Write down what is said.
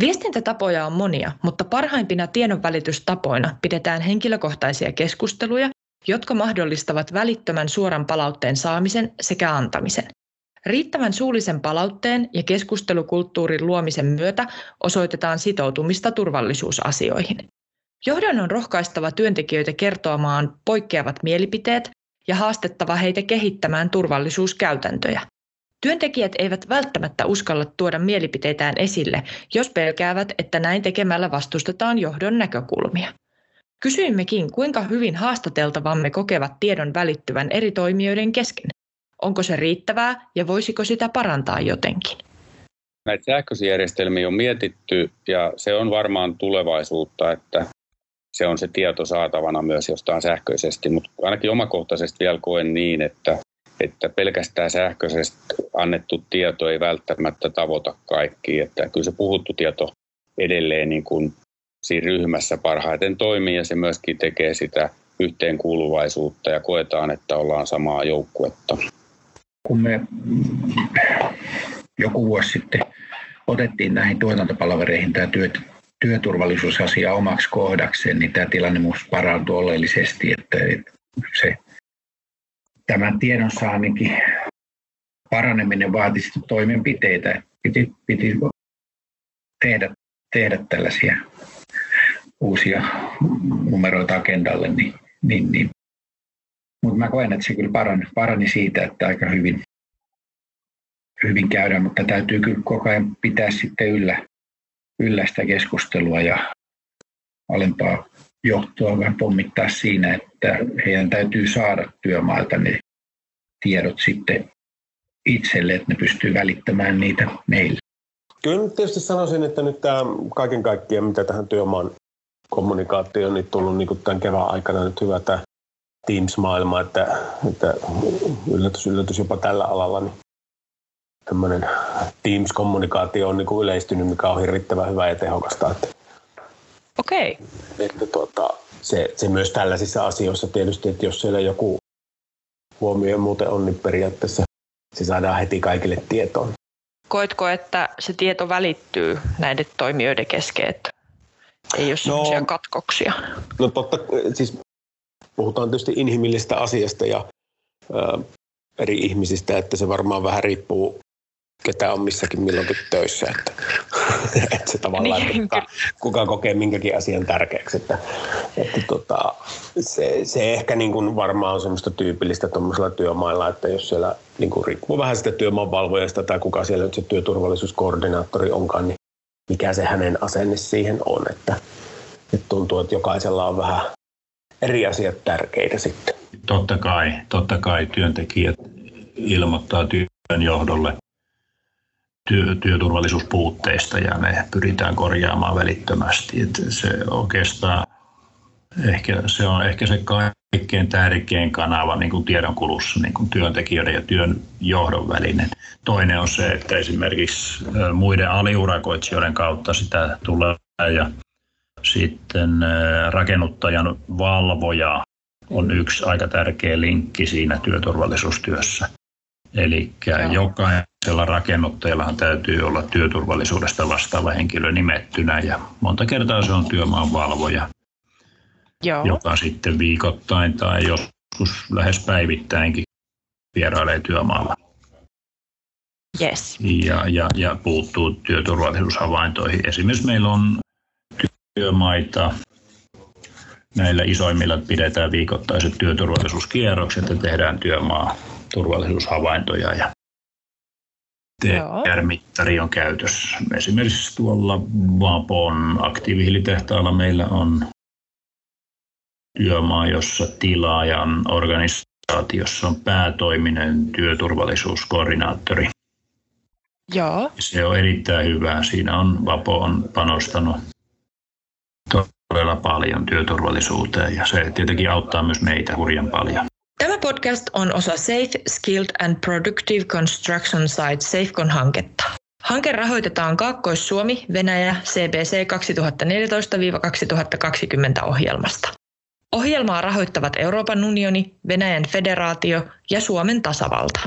Viestintätapoja on monia, mutta parhaimpina tiedonvälitystapoina pidetään henkilökohtaisia keskusteluja, jotka mahdollistavat välittömän suoran palautteen saamisen sekä antamisen. Riittävän suullisen palautteen ja keskustelukulttuurin luomisen myötä osoitetaan sitoutumista turvallisuusasioihin. Johdon on rohkaistava työntekijöitä kertomaan poikkeavat mielipiteet ja haastettava heitä kehittämään turvallisuuskäytäntöjä. Työntekijät eivät välttämättä uskalla tuoda mielipiteitään esille, jos pelkäävät, että näin tekemällä vastustetaan johdon näkökulmia. Kysyimmekin, kuinka hyvin haastateltavamme kokevat tiedon välittyvän eri toimijoiden kesken. Onko se riittävää ja voisiko sitä parantaa jotenkin? Näitä sähköisiä järjestelmiä on mietitty ja se on varmaan tulevaisuutta, että se on se tieto saatavana myös jostain sähköisesti, mutta ainakin omakohtaisesti vielä koen niin, että, että pelkästään sähköisesti annettu tieto ei välttämättä tavoita kaikki, että kyllä se puhuttu tieto edelleen niin kuin siinä ryhmässä parhaiten toimii ja se myöskin tekee sitä yhteenkuuluvaisuutta ja koetaan, että ollaan samaa joukkuetta. Kun me joku vuosi sitten otettiin näihin tuotantopalvereihin tämä työt, työturvallisuusasia omaksi kohdakseen, niin tämä tilanne minusta parantui oleellisesti, että se tämän tiedonsaanninkin paraneminen vaatisi toimenpiteitä. Piti, piti tehdä, tehdä tällaisia uusia numeroita agendalle, niin, niin, niin. mutta mä koen, että se kyllä parani, parani siitä, että aika hyvin, hyvin käydään, mutta täytyy kyllä koko ajan pitää sitten yllä, yllä sitä keskustelua ja alempaa johtoa vähän pommittaa siinä, että heidän täytyy saada työmailta ne tiedot sitten itselle, että ne pystyy välittämään niitä meille. Kyllä tietysti sanoisin, että nyt tämä kaiken kaikkiaan, mitä tähän työmaan kommunikaatioon, niin tullut niin kuin tämän kevään aikana nyt hyvä tämä Teams-maailma, että, että yllätys, yllätys jopa tällä alalla, niin tämmöinen Teams-kommunikaatio on niin kuin yleistynyt, mikä on hirvittävän hyvä ja tehokasta. Että, Okei. Okay. Että tuota, se, se, myös tällaisissa asioissa tietysti, että jos siellä joku huomio muuten on, niin periaatteessa se saadaan heti kaikille tietoon. Koetko, että se tieto välittyy näiden toimijoiden kesken, että ei ole sellaisia no, katkoksia? No totta, siis puhutaan tietysti inhimillisestä asiasta ja ä, eri ihmisistä, että se varmaan vähän riippuu ketä on missäkin milloinkin töissä. Että, että se tavallaan, niin, että kuka, kuka kokee minkäkin asian tärkeäksi. Että, että tota, se, se, ehkä niin kuin varmaan on semmoista tyypillistä tuommoisella työmailla, että jos siellä niin kuin riippuu vähän sitä työmaanvalvojasta tai kuka siellä nyt se työturvallisuuskoordinaattori onkaan, niin mikä se hänen asenne siihen on. Että, että tuntuu, että jokaisella on vähän eri asiat tärkeitä sitten. Totta kai, totta kai työntekijät ilmoittaa työn johdolle työ, työturvallisuuspuutteista ja ne pyritään korjaamaan välittömästi. Et se oikeastaan ehkä, se on ehkä se kaikkein tärkein kanava niin kuin tiedonkulussa niin kuin työntekijöiden ja työn johdon välinen. Toinen on se, että esimerkiksi muiden aliurakoitsijoiden kautta sitä tulee ja sitten rakennuttajan valvoja on yksi aika tärkeä linkki siinä työturvallisuustyössä. Eli jokaisella rakennuttajallahan täytyy olla työturvallisuudesta vastaava henkilö nimettynä ja monta kertaa se on työmaanvalvoja, Joo. joka sitten viikoittain tai joskus lähes päivittäinkin vierailee työmaalla. Yes. Ja, ja, ja puuttuu työturvallisuushavaintoihin. Esimerkiksi meillä on työmaita, näillä isoimmilla pidetään viikoittaiset työturvallisuuskierrokset ja tehdään työmaa turvallisuushavaintoja ja TR-mittari on käytössä. Esimerkiksi tuolla Vapon aktiivihiilitehtaalla meillä on työmaa, jossa tilaajan organisaatiossa on päätoiminen työturvallisuuskoordinaattori. Joo. Se on erittäin hyvä. Siinä on Vapo on panostanut todella paljon työturvallisuuteen ja se tietenkin auttaa myös meitä hurjan paljon. Tämä podcast on osa Safe, Skilled and Productive Construction Site SafeCon-hanketta. Hanke rahoitetaan Kaakkois-Suomi, Venäjä, CBC 2014-2020 ohjelmasta. Ohjelmaa rahoittavat Euroopan unioni, Venäjän federaatio ja Suomen tasavalta.